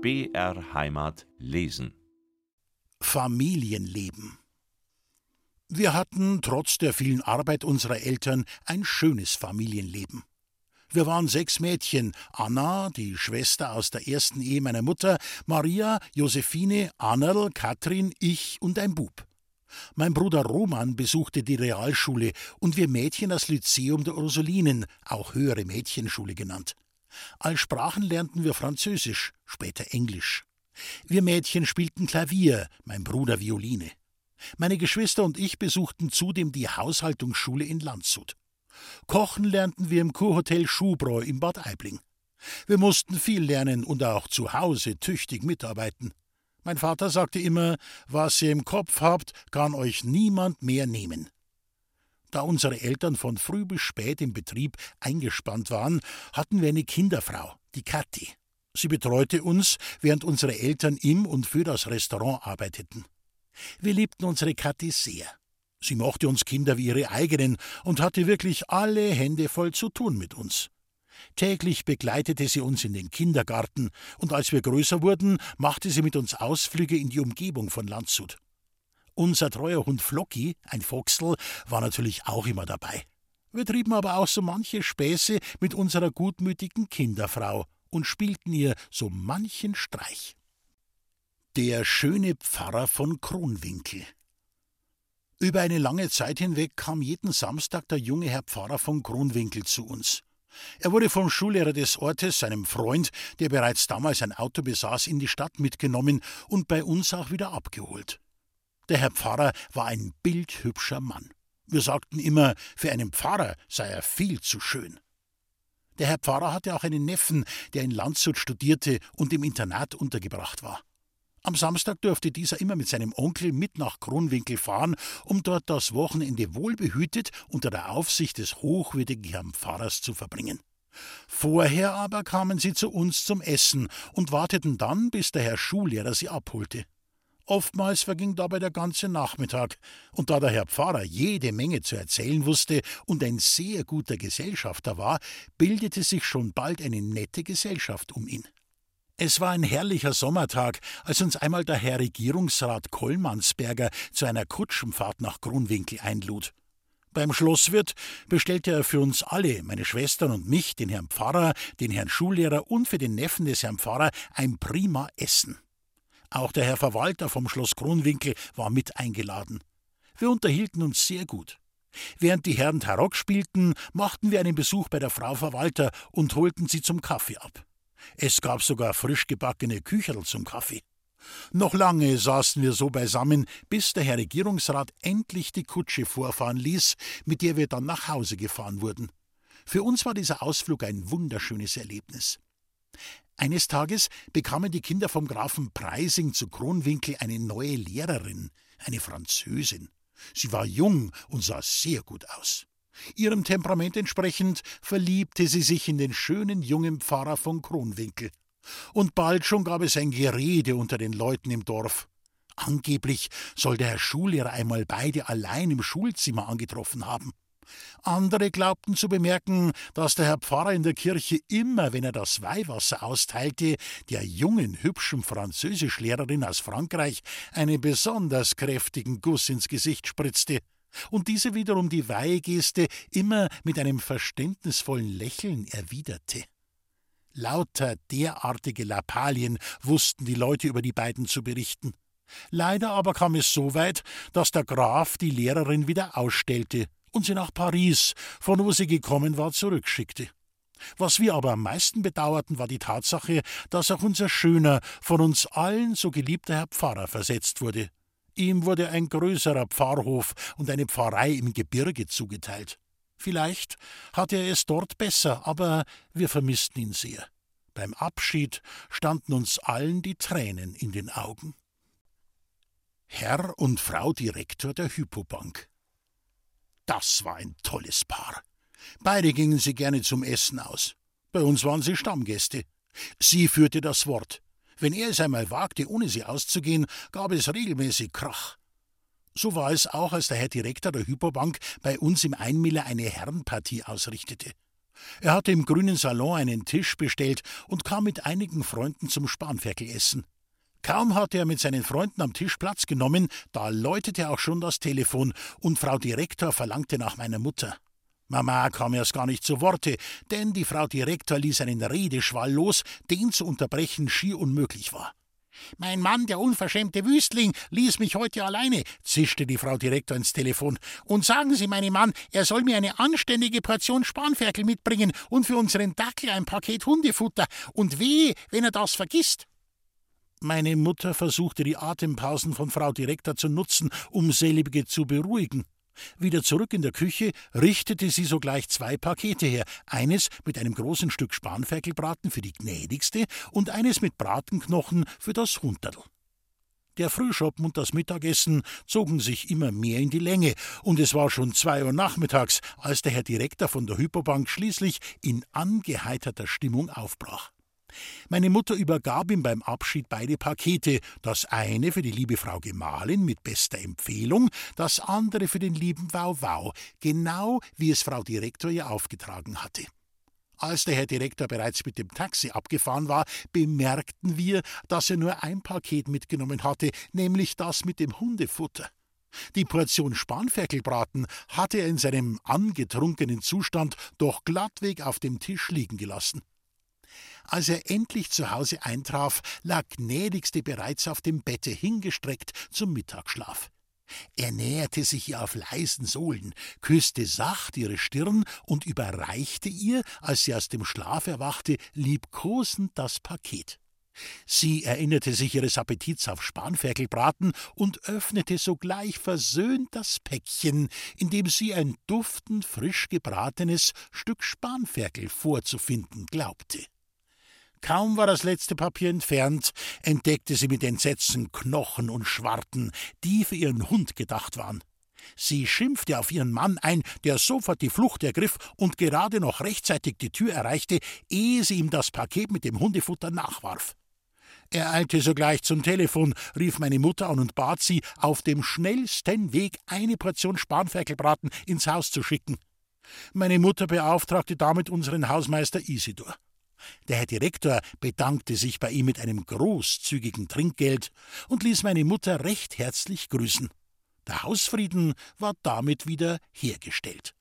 BR Heimat lesen. Familienleben. Wir hatten trotz der vielen Arbeit unserer Eltern ein schönes Familienleben. Wir waren sechs Mädchen: Anna, die Schwester aus der ersten Ehe meiner Mutter, Maria, Josephine, Annerl, Katrin, ich und ein Bub. Mein Bruder Roman besuchte die Realschule und wir Mädchen das Lyzeum der Ursulinen, auch höhere Mädchenschule genannt. Als Sprachen lernten wir Französisch, später Englisch. Wir Mädchen spielten Klavier, mein Bruder Violine. Meine Geschwister und ich besuchten zudem die Haushaltungsschule in Landshut. Kochen lernten wir im Kurhotel Schubräu in Bad Aibling. Wir mussten viel lernen und auch zu Hause tüchtig mitarbeiten. Mein Vater sagte immer, was ihr im Kopf habt, kann euch niemand mehr nehmen. Da unsere Eltern von früh bis spät im Betrieb eingespannt waren, hatten wir eine Kinderfrau, die Kathi. Sie betreute uns, während unsere Eltern im und für das Restaurant arbeiteten. Wir liebten unsere Kathi sehr. Sie mochte uns Kinder wie ihre eigenen und hatte wirklich alle Hände voll zu tun mit uns. Täglich begleitete sie uns in den Kindergarten, und als wir größer wurden, machte sie mit uns Ausflüge in die Umgebung von Landshut. Unser treuer Hund Flocki, ein Foxel, war natürlich auch immer dabei. Wir trieben aber auch so manche Späße mit unserer gutmütigen Kinderfrau und spielten ihr so manchen Streich. Der schöne Pfarrer von Kronwinkel. Über eine lange Zeit hinweg kam jeden Samstag der junge Herr Pfarrer von Kronwinkel zu uns. Er wurde vom Schullehrer des Ortes, seinem Freund, der bereits damals ein Auto besaß, in die Stadt mitgenommen und bei uns auch wieder abgeholt. Der Herr Pfarrer war ein bildhübscher Mann. Wir sagten immer, für einen Pfarrer sei er viel zu schön. Der Herr Pfarrer hatte auch einen Neffen, der in Landshut studierte und im Internat untergebracht war. Am Samstag durfte dieser immer mit seinem Onkel mit nach Kronwinkel fahren, um dort das Wochenende wohlbehütet unter der Aufsicht des hochwürdigen Herrn Pfarrers zu verbringen. Vorher aber kamen sie zu uns zum Essen und warteten dann, bis der Herr Schullehrer sie abholte. Oftmals verging dabei der ganze Nachmittag, und da der Herr Pfarrer jede Menge zu erzählen wusste und ein sehr guter Gesellschafter war, bildete sich schon bald eine nette Gesellschaft um ihn. Es war ein herrlicher Sommertag, als uns einmal der Herr Regierungsrat Kollmannsberger zu einer Kutschenfahrt nach Grunwinkel einlud. Beim Schlosswirt bestellte er für uns alle, meine Schwestern und mich, den Herrn Pfarrer, den Herrn Schullehrer und für den Neffen des Herrn Pfarrer ein prima Essen. Auch der Herr Verwalter vom Schloss Kronwinkel war mit eingeladen. Wir unterhielten uns sehr gut. Während die Herren Tarock spielten, machten wir einen Besuch bei der Frau Verwalter und holten sie zum Kaffee ab. Es gab sogar frisch gebackene Kücherl zum Kaffee. Noch lange saßen wir so beisammen, bis der Herr Regierungsrat endlich die Kutsche vorfahren ließ, mit der wir dann nach Hause gefahren wurden. Für uns war dieser Ausflug ein wunderschönes Erlebnis. Eines Tages bekamen die Kinder vom Grafen Preising zu Kronwinkel eine neue Lehrerin, eine Französin. Sie war jung und sah sehr gut aus. Ihrem Temperament entsprechend verliebte sie sich in den schönen jungen Pfarrer von Kronwinkel. Und bald schon gab es ein Gerede unter den Leuten im Dorf. Angeblich soll der Herr Schullehrer einmal beide allein im Schulzimmer angetroffen haben. Andere glaubten zu bemerken, dass der Herr Pfarrer in der Kirche immer, wenn er das Weihwasser austeilte, der jungen, hübschen Französischlehrerin aus Frankreich einen besonders kräftigen Guss ins Gesicht spritzte und diese wiederum die Weihgeste immer mit einem verständnisvollen Lächeln erwiderte. Lauter derartige Lappalien wussten die Leute über die beiden zu berichten. Leider aber kam es so weit, dass der Graf die Lehrerin wieder ausstellte und sie nach Paris, von wo sie gekommen war, zurückschickte. Was wir aber am meisten bedauerten, war die Tatsache, dass auch unser schöner, von uns allen so geliebter Herr Pfarrer versetzt wurde. Ihm wurde ein größerer Pfarrhof und eine Pfarrei im Gebirge zugeteilt. Vielleicht hatte er es dort besser, aber wir vermissten ihn sehr. Beim Abschied standen uns allen die Tränen in den Augen. Herr und Frau Direktor der Hypobank. Das war ein tolles Paar. Beide gingen sie gerne zum Essen aus. Bei uns waren sie Stammgäste. Sie führte das Wort. Wenn er es einmal wagte, ohne sie auszugehen, gab es regelmäßig Krach. So war es auch, als der Herr Direktor der Hypobank bei uns im Einmiller eine Herrenpartie ausrichtete. Er hatte im grünen Salon einen Tisch bestellt und kam mit einigen Freunden zum Spanferkelessen. Kaum hatte er mit seinen Freunden am Tisch Platz genommen, da läutete auch schon das Telefon und Frau Direktor verlangte nach meiner Mutter. Mama kam erst gar nicht zu Worte, denn die Frau Direktor ließ einen Redeschwall los, den zu unterbrechen schier unmöglich war. Mein Mann, der unverschämte Wüstling, ließ mich heute alleine, zischte die Frau Direktor ins Telefon. Und sagen Sie meinem Mann, er soll mir eine anständige Portion Spanferkel mitbringen und für unseren Dackel ein Paket Hundefutter. Und weh, wenn er das vergisst. Meine Mutter versuchte die Atempausen von Frau Direktor zu nutzen, um selbige zu beruhigen. Wieder zurück in der Küche richtete sie sogleich zwei Pakete her, eines mit einem großen Stück Spanferkelbraten für die gnädigste und eines mit Bratenknochen für das Hunterl. Der Frühschoppen und das Mittagessen zogen sich immer mehr in die Länge, und es war schon zwei Uhr nachmittags, als der Herr Direktor von der Hypobank schließlich in angeheiterter Stimmung aufbrach. Meine Mutter übergab ihm beim Abschied beide Pakete, das eine für die liebe Frau Gemahlin mit bester Empfehlung, das andere für den lieben Wauwau, genau wie es Frau Direktor ihr aufgetragen hatte. Als der Herr Direktor bereits mit dem Taxi abgefahren war, bemerkten wir, dass er nur ein Paket mitgenommen hatte, nämlich das mit dem Hundefutter. Die Portion Spanferkelbraten hatte er in seinem angetrunkenen Zustand doch glattweg auf dem Tisch liegen gelassen. Als er endlich zu Hause eintraf, lag Gnädigste bereits auf dem Bette hingestreckt zum Mittagsschlaf. Er näherte sich ihr auf leisen Sohlen, küsste sacht ihre Stirn und überreichte ihr, als sie aus dem Schlaf erwachte, liebkosend das Paket. Sie erinnerte sich ihres Appetits auf Spanferkelbraten und öffnete sogleich versöhnt das Päckchen, in dem sie ein duftend frisch gebratenes Stück Spanferkel vorzufinden glaubte. Kaum war das letzte Papier entfernt, entdeckte sie mit Entsetzen Knochen und Schwarten, die für ihren Hund gedacht waren. Sie schimpfte auf ihren Mann ein, der sofort die Flucht ergriff und gerade noch rechtzeitig die Tür erreichte, ehe sie ihm das Paket mit dem Hundefutter nachwarf. Er eilte sogleich zum Telefon, rief meine Mutter an und bat sie, auf dem schnellsten Weg eine Portion Spanferkelbraten ins Haus zu schicken. Meine Mutter beauftragte damit unseren Hausmeister Isidor. Der Herr Direktor bedankte sich bei ihm mit einem großzügigen Trinkgeld und ließ meine Mutter recht herzlich grüßen. Der Hausfrieden war damit wieder hergestellt.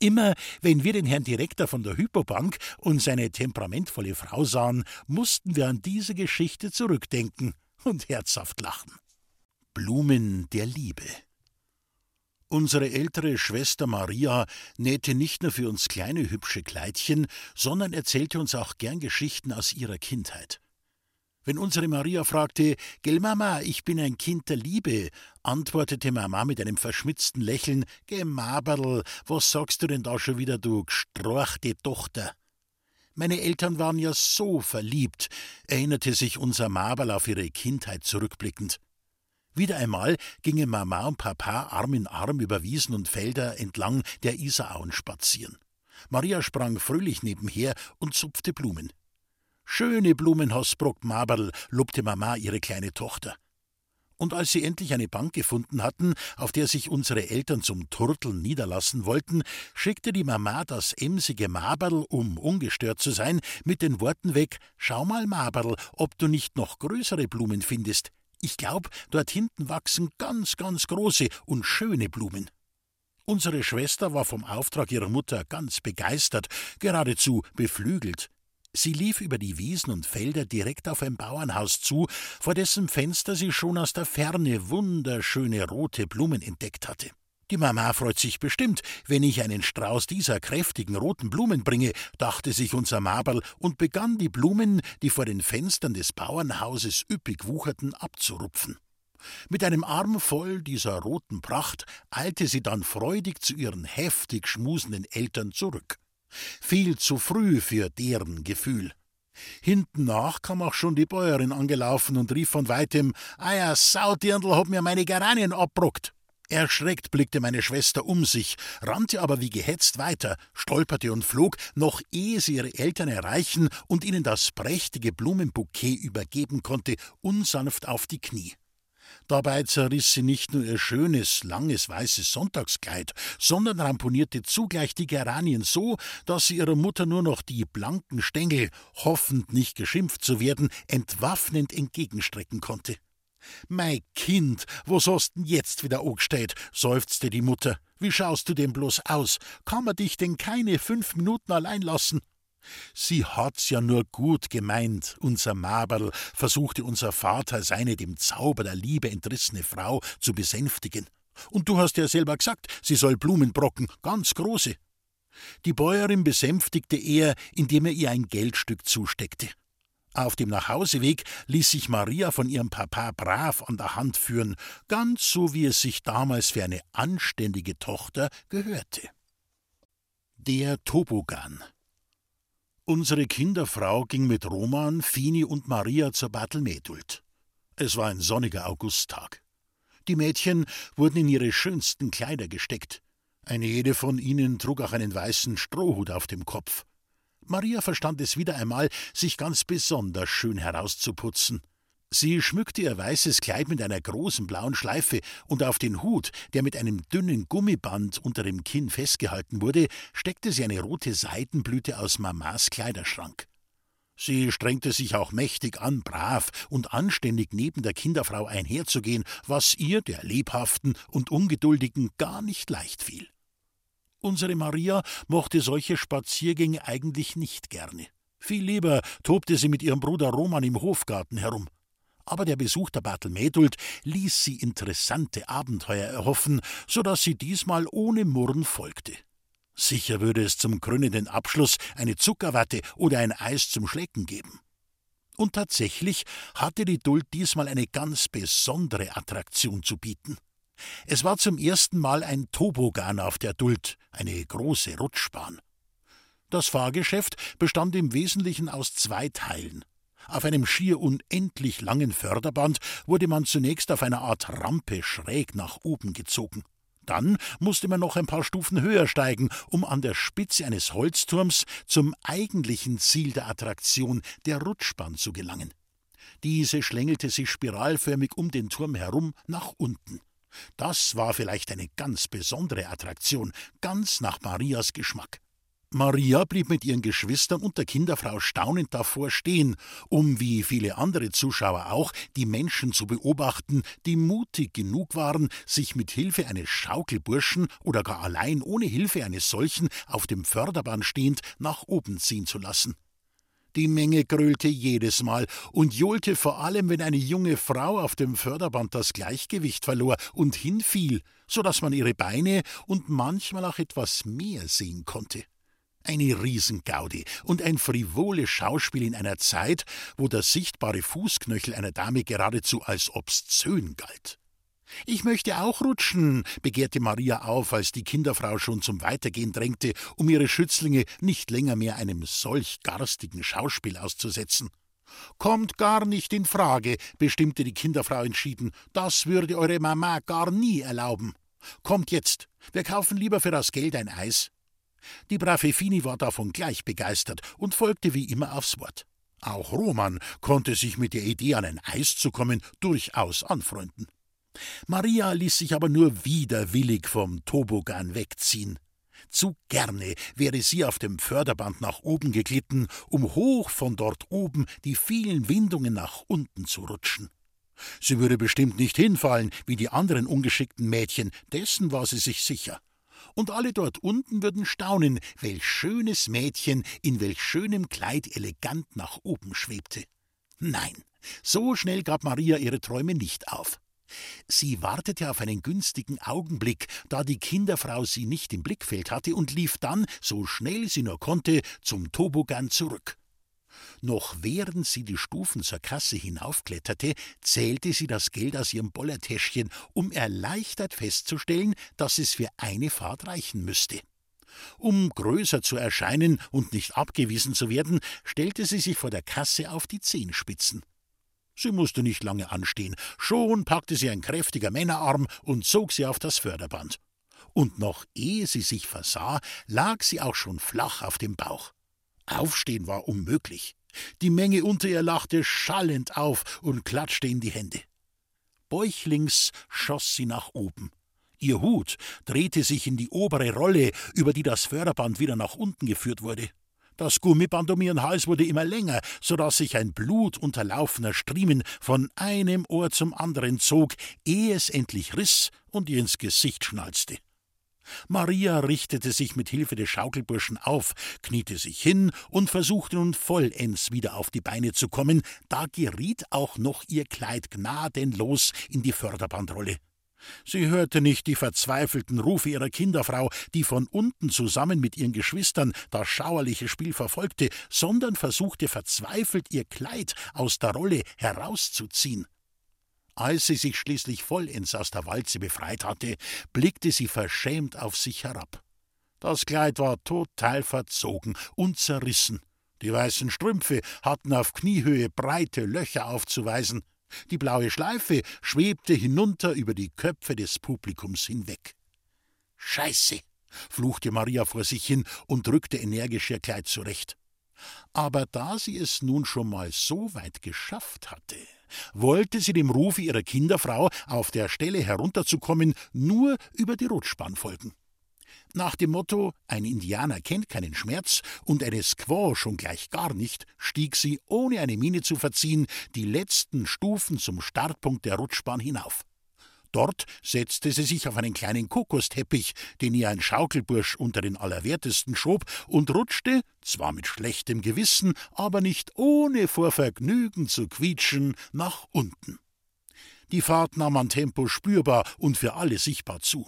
Immer wenn wir den Herrn Direktor von der Hypobank und seine temperamentvolle Frau sahen, mussten wir an diese Geschichte zurückdenken und herzhaft lachen. Blumen der Liebe. Unsere ältere Schwester Maria nähte nicht nur für uns kleine hübsche Kleidchen, sondern erzählte uns auch gern Geschichten aus ihrer Kindheit. Wenn unsere Maria fragte, Gell Mama, ich bin ein Kind der Liebe, antwortete Mama mit einem verschmitzten Lächeln, Geh Maberl, was sagst du denn da schon wieder, du gestrorchte Tochter? Meine Eltern waren ja so verliebt, erinnerte sich unser Maberl auf ihre Kindheit zurückblickend. Wieder einmal gingen Mama und Papa Arm in Arm über Wiesen und Felder entlang der Isarauen spazieren. Maria sprang fröhlich nebenher und zupfte Blumen. Schöne Blumen hast Maberl, lobte Mama ihre kleine Tochter. Und als sie endlich eine Bank gefunden hatten, auf der sich unsere Eltern zum Turteln niederlassen wollten, schickte die Mama das emsige Maberl, um ungestört zu sein, mit den Worten weg: Schau mal, Maberl, ob du nicht noch größere Blumen findest. Ich glaub, dort hinten wachsen ganz, ganz große und schöne Blumen. Unsere Schwester war vom Auftrag ihrer Mutter ganz begeistert, geradezu beflügelt. Sie lief über die Wiesen und Felder direkt auf ein Bauernhaus zu, vor dessen Fenster sie schon aus der Ferne wunderschöne rote Blumen entdeckt hatte. Die Mama freut sich bestimmt, wenn ich einen Strauß dieser kräftigen roten Blumen bringe, dachte sich unser Maberl und begann die Blumen, die vor den Fenstern des Bauernhauses üppig wucherten, abzurupfen. Mit einem Arm voll dieser roten Pracht eilte sie dann freudig zu ihren heftig schmusenden Eltern zurück. Viel zu früh für deren Gefühl. Hinten nach kam auch schon die Bäuerin angelaufen und rief von weitem: Eier, Saudirndl, hab mir meine Geranien abbruckt. Erschreckt blickte meine Schwester um sich, rannte aber wie gehetzt weiter, stolperte und flog, noch ehe sie ihre Eltern erreichen und ihnen das prächtige Blumenbouquet übergeben konnte, unsanft auf die Knie. Dabei zerriss sie nicht nur ihr schönes, langes, weißes Sonntagskleid, sondern ramponierte zugleich die Geranien so, dass sie ihrer Mutter nur noch die blanken Stängel, hoffend nicht geschimpft zu werden, entwaffnend entgegenstrecken konnte. Mei Kind, was hast denn jetzt wieder angestellt? seufzte die Mutter. Wie schaust du denn bloß aus? Kann man dich denn keine fünf Minuten allein lassen? Sie hat's ja nur gut gemeint, unser Maberl, versuchte unser Vater seine dem Zauber der Liebe entrissene Frau zu besänftigen. Und du hast ja selber gesagt, sie soll Blumen brocken, ganz große. Die Bäuerin besänftigte er, indem er ihr ein Geldstück zusteckte. Auf dem Nachhauseweg ließ sich Maria von ihrem Papa brav an der Hand führen, ganz so wie es sich damals für eine anständige Tochter gehörte. Der Tobogan Unsere Kinderfrau ging mit Roman, Fini und Maria zur Bartelmedult. Es war ein sonniger Augusttag. Die Mädchen wurden in ihre schönsten Kleider gesteckt. Eine jede von ihnen trug auch einen weißen Strohhut auf dem Kopf. Maria verstand es wieder einmal, sich ganz besonders schön herauszuputzen. Sie schmückte ihr weißes Kleid mit einer großen blauen Schleife, und auf den Hut, der mit einem dünnen Gummiband unter dem Kinn festgehalten wurde, steckte sie eine rote Seidenblüte aus Mamas Kleiderschrank. Sie strengte sich auch mächtig an, brav und anständig neben der Kinderfrau einherzugehen, was ihr, der lebhaften und ungeduldigen, gar nicht leicht fiel. Unsere Maria mochte solche Spaziergänge eigentlich nicht gerne. Viel lieber tobte sie mit ihrem Bruder Roman im Hofgarten herum aber der Besuch der Bartelmädult ließ sie interessante Abenteuer erhoffen, so dass sie diesmal ohne Murren folgte. Sicher würde es zum krönenden Abschluss eine Zuckerwatte oder ein Eis zum Schlecken geben. Und tatsächlich hatte die Duld diesmal eine ganz besondere Attraktion zu bieten. Es war zum ersten Mal ein Tobogan auf der Duld, eine große Rutschbahn. Das Fahrgeschäft bestand im Wesentlichen aus zwei Teilen. Auf einem schier unendlich langen Förderband wurde man zunächst auf einer Art Rampe schräg nach oben gezogen. Dann musste man noch ein paar Stufen höher steigen, um an der Spitze eines Holzturms zum eigentlichen Ziel der Attraktion, der Rutschbahn, zu gelangen. Diese schlängelte sich spiralförmig um den Turm herum nach unten. Das war vielleicht eine ganz besondere Attraktion, ganz nach Marias Geschmack. Maria blieb mit ihren Geschwistern und der Kinderfrau staunend davor stehen, um wie viele andere Zuschauer auch die Menschen zu beobachten, die mutig genug waren, sich mit Hilfe eines Schaukelburschen oder gar allein ohne Hilfe eines solchen auf dem Förderband stehend nach oben ziehen zu lassen. Die Menge grölte jedes Mal und johlte vor allem, wenn eine junge Frau auf dem Förderband das Gleichgewicht verlor und hinfiel, so dass man ihre Beine und manchmal auch etwas mehr sehen konnte. Eine Riesengaudi und ein frivoles Schauspiel in einer Zeit, wo der sichtbare Fußknöchel einer Dame geradezu als obszön galt. Ich möchte auch rutschen, begehrte Maria auf, als die Kinderfrau schon zum Weitergehen drängte, um ihre Schützlinge nicht länger mehr einem solch garstigen Schauspiel auszusetzen. Kommt gar nicht in Frage, bestimmte die Kinderfrau entschieden. Das würde eure Mama gar nie erlauben. Kommt jetzt, wir kaufen lieber für das Geld ein Eis. Die brave Fini war davon gleich begeistert und folgte wie immer aufs Wort. Auch Roman konnte sich mit der Idee, an ein Eis zu kommen, durchaus anfreunden. Maria ließ sich aber nur widerwillig vom Tobogan wegziehen. Zu gerne wäre sie auf dem Förderband nach oben geglitten, um hoch von dort oben die vielen Windungen nach unten zu rutschen. Sie würde bestimmt nicht hinfallen wie die anderen ungeschickten Mädchen, dessen war sie sich sicher und alle dort unten würden staunen, welch schönes Mädchen in welch schönem Kleid elegant nach oben schwebte. Nein, so schnell gab Maria ihre Träume nicht auf. Sie wartete auf einen günstigen Augenblick, da die Kinderfrau sie nicht im Blickfeld hatte, und lief dann, so schnell sie nur konnte, zum Tobogan zurück. Noch während sie die Stufen zur Kasse hinaufkletterte, zählte sie das Geld aus ihrem Bollertäschchen, um erleichtert festzustellen, dass es für eine Fahrt reichen müsste. Um größer zu erscheinen und nicht abgewiesen zu werden, stellte sie sich vor der Kasse auf die Zehenspitzen. Sie musste nicht lange anstehen, schon packte sie ein kräftiger Männerarm und zog sie auf das Förderband. Und noch ehe sie sich versah, lag sie auch schon flach auf dem Bauch. Aufstehen war unmöglich. Die Menge unter ihr lachte schallend auf und klatschte in die Hände. bäuchlings schoss sie nach oben. Ihr Hut drehte sich in die obere Rolle, über die das Förderband wieder nach unten geführt wurde. Das Gummiband um ihren Hals wurde immer länger, so dass sich ein blutunterlaufener Striemen von einem Ohr zum anderen zog, ehe es endlich riss und ihr ins Gesicht schnalzte. Maria richtete sich mit Hilfe des Schaukelburschen auf, kniete sich hin und versuchte nun vollends wieder auf die Beine zu kommen, da geriet auch noch ihr Kleid gnadenlos in die Förderbandrolle. Sie hörte nicht die verzweifelten Rufe ihrer Kinderfrau, die von unten zusammen mit ihren Geschwistern das schauerliche Spiel verfolgte, sondern versuchte verzweifelt ihr Kleid aus der Rolle herauszuziehen. Als sie sich schließlich vollends aus der Walze befreit hatte, blickte sie verschämt auf sich herab. Das Kleid war total verzogen und zerrissen. Die weißen Strümpfe hatten auf Kniehöhe breite Löcher aufzuweisen. Die blaue Schleife schwebte hinunter über die Köpfe des Publikums hinweg. Scheiße, fluchte Maria vor sich hin und drückte energisch ihr Kleid zurecht. Aber da sie es nun schon mal so weit geschafft hatte, wollte sie dem Rufe ihrer Kinderfrau, auf der Stelle herunterzukommen, nur über die Rutschbahn folgen. Nach dem Motto Ein Indianer kennt keinen Schmerz und eine Squaw schon gleich gar nicht, stieg sie, ohne eine Miene zu verziehen, die letzten Stufen zum Startpunkt der Rutschbahn hinauf. Dort setzte sie sich auf einen kleinen Kokosteppich, den ihr ein Schaukelbursch unter den Allerwertesten schob, und rutschte, zwar mit schlechtem Gewissen, aber nicht ohne vor Vergnügen zu quietschen, nach unten. Die Fahrt nahm an Tempo spürbar und für alle sichtbar zu.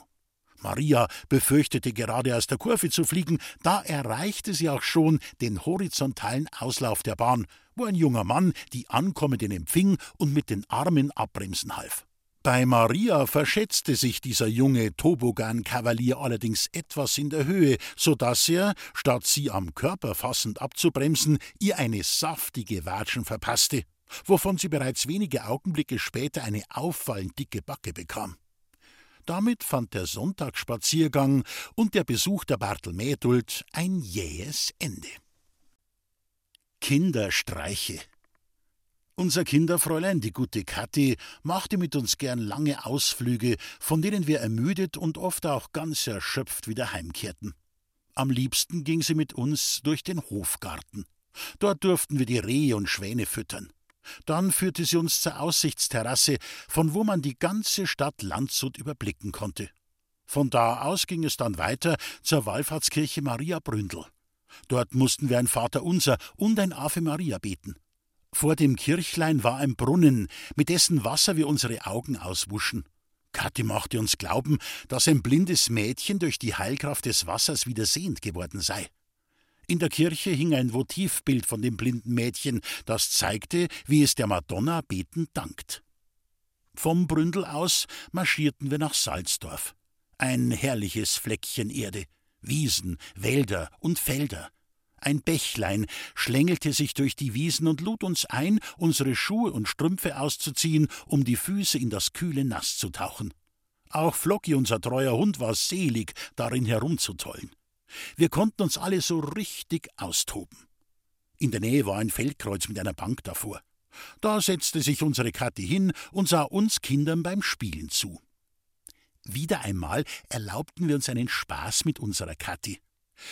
Maria befürchtete gerade aus der Kurve zu fliegen, da erreichte sie auch schon den horizontalen Auslauf der Bahn, wo ein junger Mann die Ankommenden empfing und mit den Armen abbremsen half. Bei Maria verschätzte sich dieser junge Tobogan-Kavalier allerdings etwas in der Höhe, so dass er, statt sie am Körper fassend abzubremsen, ihr eine saftige Watschen verpasste, wovon sie bereits wenige Augenblicke später eine auffallend dicke Backe bekam. Damit fand der Sonntagsspaziergang und der Besuch der Bartelmädult ein jähes Ende. Kinderstreiche unser Kinderfräulein, die gute Kathi, machte mit uns gern lange Ausflüge, von denen wir ermüdet und oft auch ganz erschöpft wieder heimkehrten. Am liebsten ging sie mit uns durch den Hofgarten. Dort durften wir die Rehe und Schwäne füttern. Dann führte sie uns zur Aussichtsterrasse, von wo man die ganze Stadt Landshut überblicken konnte. Von da aus ging es dann weiter zur Wallfahrtskirche Maria Bründel. Dort mussten wir ein Vaterunser und ein Ave Maria beten. Vor dem Kirchlein war ein Brunnen, mit dessen Wasser wir unsere Augen auswuschen. Kathi machte uns glauben, dass ein blindes Mädchen durch die Heilkraft des Wassers wieder sehend geworden sei. In der Kirche hing ein Votivbild von dem blinden Mädchen, das zeigte, wie es der Madonna betend dankt. Vom Bründel aus marschierten wir nach Salzdorf. Ein herrliches Fleckchen Erde, Wiesen, Wälder und Felder. Ein Bächlein schlängelte sich durch die Wiesen und lud uns ein, unsere Schuhe und Strümpfe auszuziehen, um die Füße in das kühle Nass zu tauchen. Auch Flocki, unser treuer Hund, war selig, darin herumzutollen. Wir konnten uns alle so richtig austoben. In der Nähe war ein Feldkreuz mit einer Bank davor. Da setzte sich unsere Kathi hin und sah uns Kindern beim Spielen zu. Wieder einmal erlaubten wir uns einen Spaß mit unserer Kathi.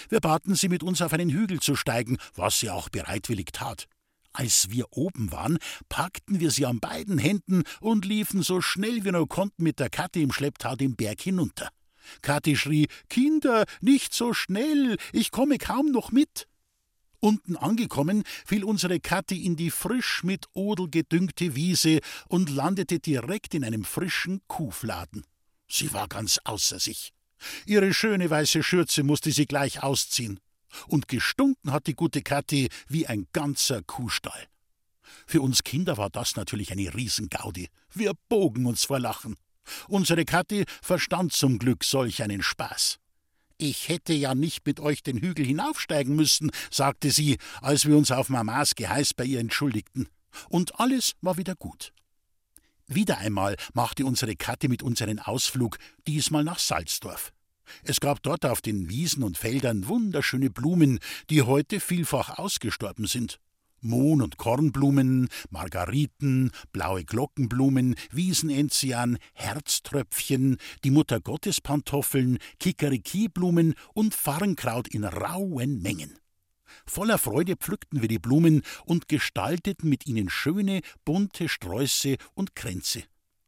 Wir baten sie, mit uns auf einen Hügel zu steigen, was sie auch bereitwillig tat. Als wir oben waren, packten wir sie an beiden Händen und liefen so schnell wir nur konnten mit der Kathi im Schlepptau den Berg hinunter. Kathi schrie: Kinder, nicht so schnell, ich komme kaum noch mit. Unten angekommen, fiel unsere Kathi in die frisch mit Odel gedüngte Wiese und landete direkt in einem frischen Kuhfladen. Sie war ganz außer sich. Ihre schöne weiße Schürze musste sie gleich ausziehen. Und gestunken hat die gute Kathi wie ein ganzer Kuhstall. Für uns Kinder war das natürlich eine Riesengaudi. Wir bogen uns vor Lachen. Unsere Kathi verstand zum Glück solch einen Spaß. Ich hätte ja nicht mit euch den Hügel hinaufsteigen müssen, sagte sie, als wir uns auf Mamas Geheiß bei ihr entschuldigten. Und alles war wieder gut. Wieder einmal machte unsere Kathi mit uns einen Ausflug, diesmal nach Salzdorf. Es gab dort auf den Wiesen und Feldern wunderschöne Blumen, die heute vielfach ausgestorben sind. Mohn- und Kornblumen, Margariten, blaue Glockenblumen, Wiesenenzian, Herztröpfchen, die Muttergottespantoffeln, Kikerikiblumen und Farnkraut in rauen Mengen. Voller Freude pflückten wir die Blumen und gestalteten mit ihnen schöne, bunte Sträuße und Kränze.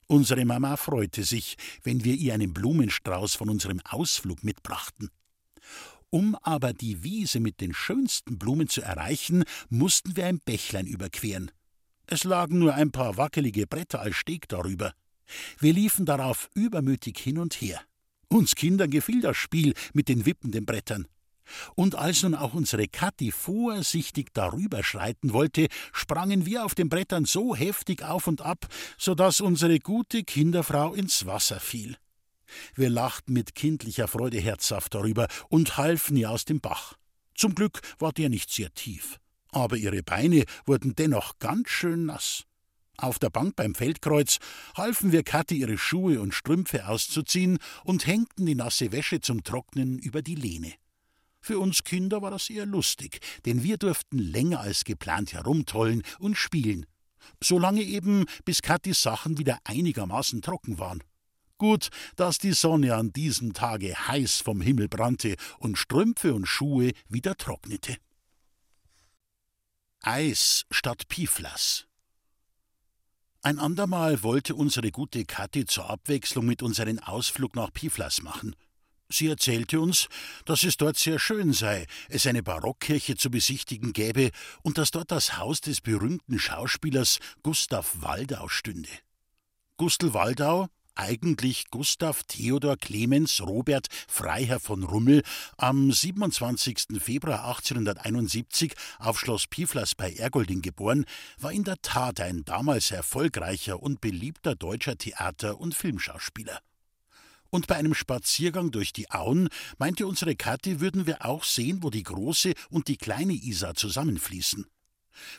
Unsere Mama freute sich, wenn wir ihr einen Blumenstrauß von unserem Ausflug mitbrachten. Um aber die Wiese mit den schönsten Blumen zu erreichen, mussten wir ein Bächlein überqueren. Es lagen nur ein paar wackelige Bretter als Steg darüber. Wir liefen darauf übermütig hin und her. Uns Kindern gefiel das Spiel mit den wippenden Brettern. Und als nun auch unsere Kathi vorsichtig darüber schreiten wollte, sprangen wir auf den Brettern so heftig auf und ab, so dass unsere gute Kinderfrau ins Wasser fiel. Wir lachten mit kindlicher Freude herzhaft darüber und halfen ihr aus dem Bach. Zum Glück war der nicht sehr tief, aber ihre Beine wurden dennoch ganz schön nass. Auf der Bank beim Feldkreuz halfen wir Kathi ihre Schuhe und Strümpfe auszuziehen und hängten die nasse Wäsche zum Trocknen über die Lehne. Für uns Kinder war das eher lustig, denn wir durften länger als geplant herumtollen und spielen. Solange eben, bis Kathis Sachen wieder einigermaßen trocken waren. Gut, dass die Sonne an diesem Tage heiß vom Himmel brannte und Strümpfe und Schuhe wieder trocknete. Eis statt Piflas. Ein andermal wollte unsere gute Kathi zur Abwechslung mit uns einen Ausflug nach Piflas machen. Sie erzählte uns, dass es dort sehr schön sei, es eine Barockkirche zu besichtigen gäbe und dass dort das Haus des berühmten Schauspielers Gustav Waldau stünde. Gustl Waldau, eigentlich Gustav Theodor Clemens Robert Freiherr von Rummel, am 27. Februar 1871 auf Schloss Piflas bei Ergolding geboren, war in der Tat ein damals erfolgreicher und beliebter deutscher Theater- und Filmschauspieler. Und bei einem Spaziergang durch die Auen meinte unsere Kathi, würden wir auch sehen, wo die große und die kleine Isar zusammenfließen.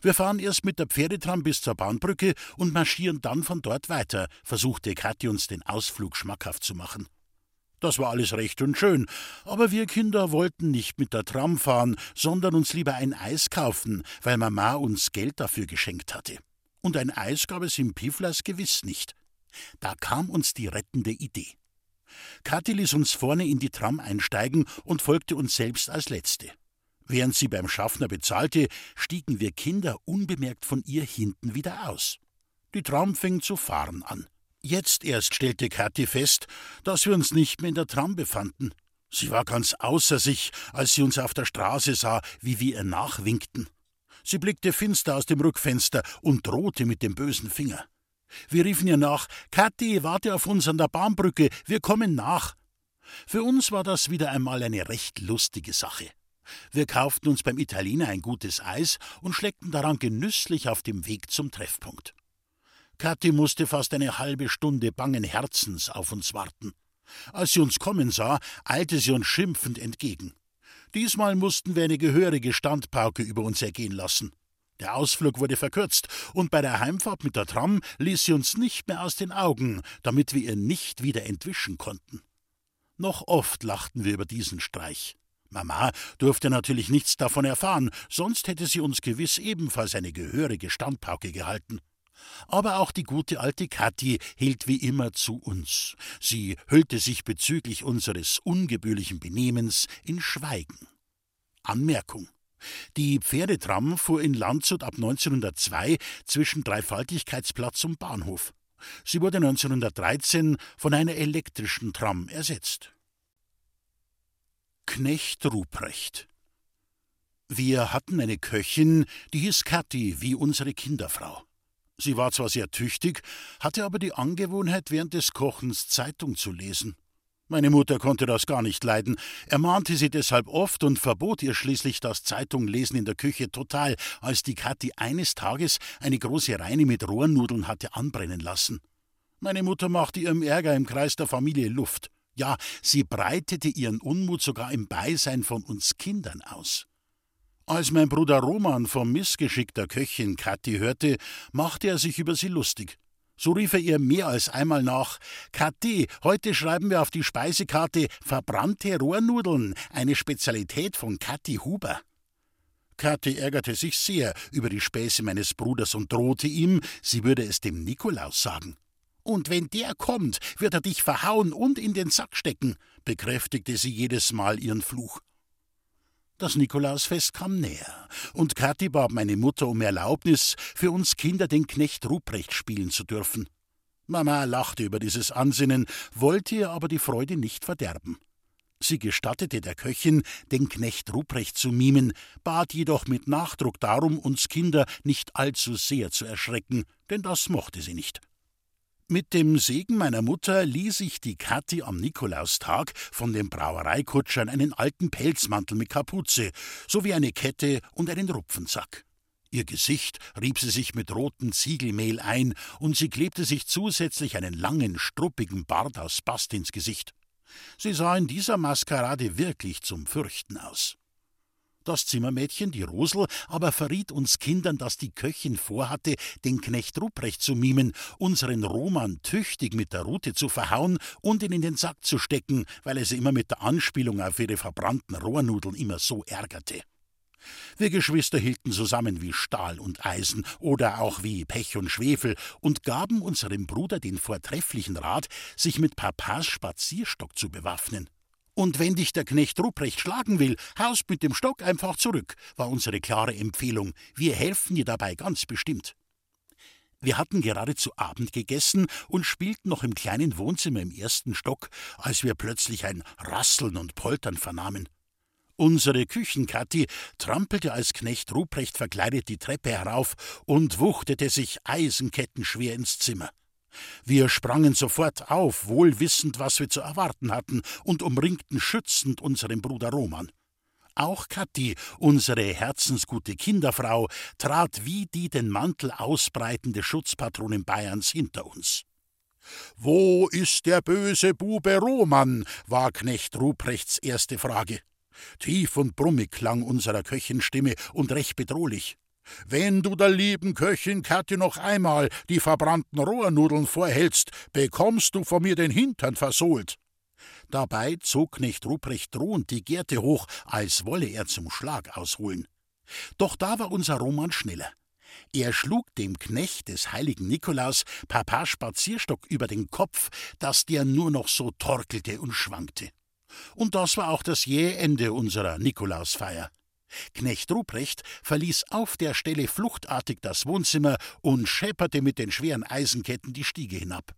Wir fahren erst mit der Pferdetram bis zur Bahnbrücke und marschieren dann von dort weiter, versuchte Kathi uns den Ausflug schmackhaft zu machen. Das war alles recht und schön, aber wir Kinder wollten nicht mit der Tram fahren, sondern uns lieber ein Eis kaufen, weil Mama uns Geld dafür geschenkt hatte. Und ein Eis gab es im Piflas gewiss nicht. Da kam uns die rettende Idee. Kathi ließ uns vorne in die Tram einsteigen und folgte uns selbst als Letzte. Während sie beim Schaffner bezahlte, stiegen wir Kinder unbemerkt von ihr hinten wieder aus. Die Tram fing zu fahren an. Jetzt erst stellte Kathi fest, dass wir uns nicht mehr in der Tram befanden. Sie war ganz außer sich, als sie uns auf der Straße sah, wie wir ihr nachwinkten. Sie blickte finster aus dem Rückfenster und drohte mit dem bösen Finger. Wir riefen ihr nach: Kathi, warte auf uns an der Bahnbrücke, wir kommen nach. Für uns war das wieder einmal eine recht lustige Sache. Wir kauften uns beim Italiener ein gutes Eis und schleckten daran genüsslich auf dem Weg zum Treffpunkt. Kathi musste fast eine halbe Stunde bangen Herzens auf uns warten. Als sie uns kommen sah, eilte sie uns schimpfend entgegen. Diesmal mussten wir eine gehörige Standpauke über uns ergehen lassen. Der Ausflug wurde verkürzt, und bei der Heimfahrt mit der Tram ließ sie uns nicht mehr aus den Augen, damit wir ihr nicht wieder entwischen konnten. Noch oft lachten wir über diesen Streich. Mama durfte natürlich nichts davon erfahren, sonst hätte sie uns gewiss ebenfalls eine gehörige Standpauke gehalten. Aber auch die gute alte Kathi hielt wie immer zu uns. Sie hüllte sich bezüglich unseres ungebührlichen Benehmens in Schweigen. Anmerkung die Pferdetram fuhr in Landshut ab 1902 zwischen Dreifaltigkeitsplatz und Bahnhof. Sie wurde 1913 von einer elektrischen Tram ersetzt. Knecht Ruprecht Wir hatten eine Köchin, die hieß Kathi, wie unsere Kinderfrau. Sie war zwar sehr tüchtig, hatte aber die Angewohnheit, während des Kochens Zeitung zu lesen. Meine Mutter konnte das gar nicht leiden, ermahnte sie deshalb oft und verbot ihr schließlich das Zeitunglesen in der Küche total, als die Kathi eines Tages eine große Reine mit Rohrnudeln hatte anbrennen lassen. Meine Mutter machte ihrem Ärger im Kreis der Familie Luft. Ja, sie breitete ihren Unmut sogar im Beisein von uns Kindern aus. Als mein Bruder Roman vom Missgeschick der Köchin Kathi hörte, machte er sich über sie lustig. So rief er ihr mehr als einmal nach: Kathi, heute schreiben wir auf die Speisekarte verbrannte Rohrnudeln, eine Spezialität von Kathi Huber. Kathi ärgerte sich sehr über die Späße meines Bruders und drohte ihm, sie würde es dem Nikolaus sagen. Und wenn der kommt, wird er dich verhauen und in den Sack stecken, bekräftigte sie jedes Mal ihren Fluch. Das Nikolausfest kam näher, und Kathi bat meine Mutter um Erlaubnis, für uns Kinder den Knecht Ruprecht spielen zu dürfen. Mama lachte über dieses Ansinnen, wollte ihr aber die Freude nicht verderben. Sie gestattete der Köchin, den Knecht Ruprecht zu mimen, bat jedoch mit Nachdruck darum, uns Kinder nicht allzu sehr zu erschrecken, denn das mochte sie nicht. Mit dem Segen meiner Mutter ließ ich die Kathi am Nikolaustag von den Brauereikutschern einen alten Pelzmantel mit Kapuze sowie eine Kette und einen Rupfensack. Ihr Gesicht rieb sie sich mit rotem Ziegelmehl ein und sie klebte sich zusätzlich einen langen, struppigen Bart aus Bast ins Gesicht. Sie sah in dieser Maskerade wirklich zum Fürchten aus. Das Zimmermädchen, die Rosel, aber verriet uns Kindern, dass die Köchin vorhatte, den Knecht Ruprecht zu mimen, unseren Roman tüchtig mit der Rute zu verhauen und ihn in den Sack zu stecken, weil er sie immer mit der Anspielung auf ihre verbrannten Rohrnudeln immer so ärgerte. Wir Geschwister hielten zusammen wie Stahl und Eisen oder auch wie Pech und Schwefel und gaben unserem Bruder den vortrefflichen Rat, sich mit Papas Spazierstock zu bewaffnen. Und wenn dich der Knecht Ruprecht schlagen will, haust mit dem Stock einfach zurück, war unsere klare Empfehlung. Wir helfen dir dabei ganz bestimmt. Wir hatten gerade zu Abend gegessen und spielten noch im kleinen Wohnzimmer im ersten Stock, als wir plötzlich ein Rasseln und Poltern vernahmen. Unsere Küchenkatti trampelte als Knecht Ruprecht verkleidet die Treppe herauf und wuchtete sich eisenkettenschwer ins Zimmer. Wir sprangen sofort auf, wohl wissend, was wir zu erwarten hatten, und umringten schützend unseren Bruder Roman. Auch Kathi, unsere herzensgute Kinderfrau, trat wie die den Mantel ausbreitende Schutzpatronin Bayerns hinter uns. Wo ist der böse Bube Roman? war Knecht Ruprechts erste Frage. Tief und brummig klang unserer Köchin Stimme und recht bedrohlich. Wenn du der lieben Köchin Kathi noch einmal die verbrannten Rohrnudeln vorhältst, bekommst du von mir den Hintern versohlt. Dabei zog Knecht Ruprecht drohend die Gerte hoch, als wolle er zum Schlag ausholen. Doch da war unser Roman schneller. Er schlug dem Knecht des heiligen Nikolaus Papa Spazierstock über den Kopf, dass der nur noch so torkelte und schwankte. Und das war auch das jähe Ende unserer Nikolausfeier. Knecht Ruprecht verließ auf der Stelle fluchtartig das Wohnzimmer und schepperte mit den schweren Eisenketten die Stiege hinab.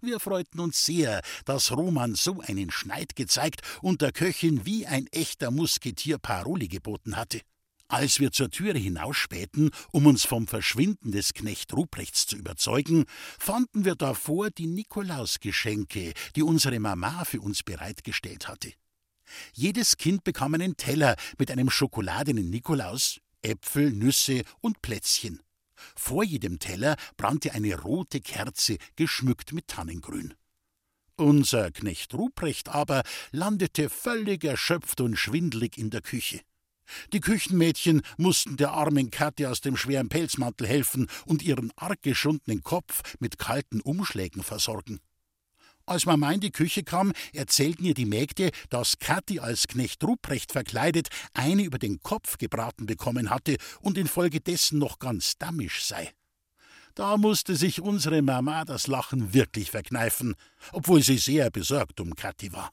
Wir freuten uns sehr, dass Roman so einen Schneid gezeigt und der Köchin wie ein echter Musketier Paroli geboten hatte. Als wir zur Türe hinausspähten, um uns vom Verschwinden des Knecht Ruprechts zu überzeugen, fanden wir davor die Nikolausgeschenke, die unsere Mama für uns bereitgestellt hatte. Jedes Kind bekam einen Teller mit einem schokoladenen Nikolaus, Äpfel, Nüsse und Plätzchen. Vor jedem Teller brannte eine rote Kerze, geschmückt mit Tannengrün. Unser Knecht Ruprecht aber landete völlig erschöpft und schwindlig in der Küche. Die Küchenmädchen mussten der armen Katte aus dem schweren Pelzmantel helfen und ihren arg geschundenen Kopf mit kalten Umschlägen versorgen. Als Mama in die Küche kam, erzählten ihr die Mägde, dass Kathi als Knecht Ruprecht verkleidet eine über den Kopf gebraten bekommen hatte und infolgedessen noch ganz dammisch sei. Da musste sich unsere Mama das Lachen wirklich verkneifen, obwohl sie sehr besorgt um Kathi war.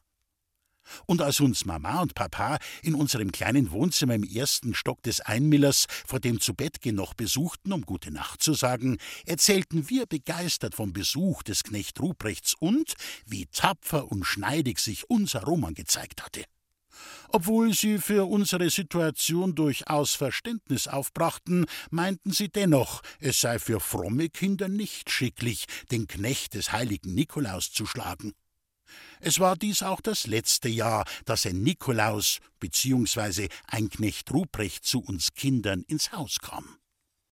Und als uns Mama und Papa in unserem kleinen Wohnzimmer im ersten Stock des Einmillers vor dem Zubettgehen noch besuchten, um gute Nacht zu sagen, erzählten wir begeistert vom Besuch des Knecht Ruprechts und wie tapfer und schneidig sich unser Roman gezeigt hatte. Obwohl sie für unsere Situation durchaus Verständnis aufbrachten, meinten sie dennoch, es sei für fromme Kinder nicht schicklich, den Knecht des heiligen Nikolaus zu schlagen. Es war dies auch das letzte Jahr, dass ein Nikolaus bzw. ein Knecht Ruprecht zu uns Kindern ins Haus kam.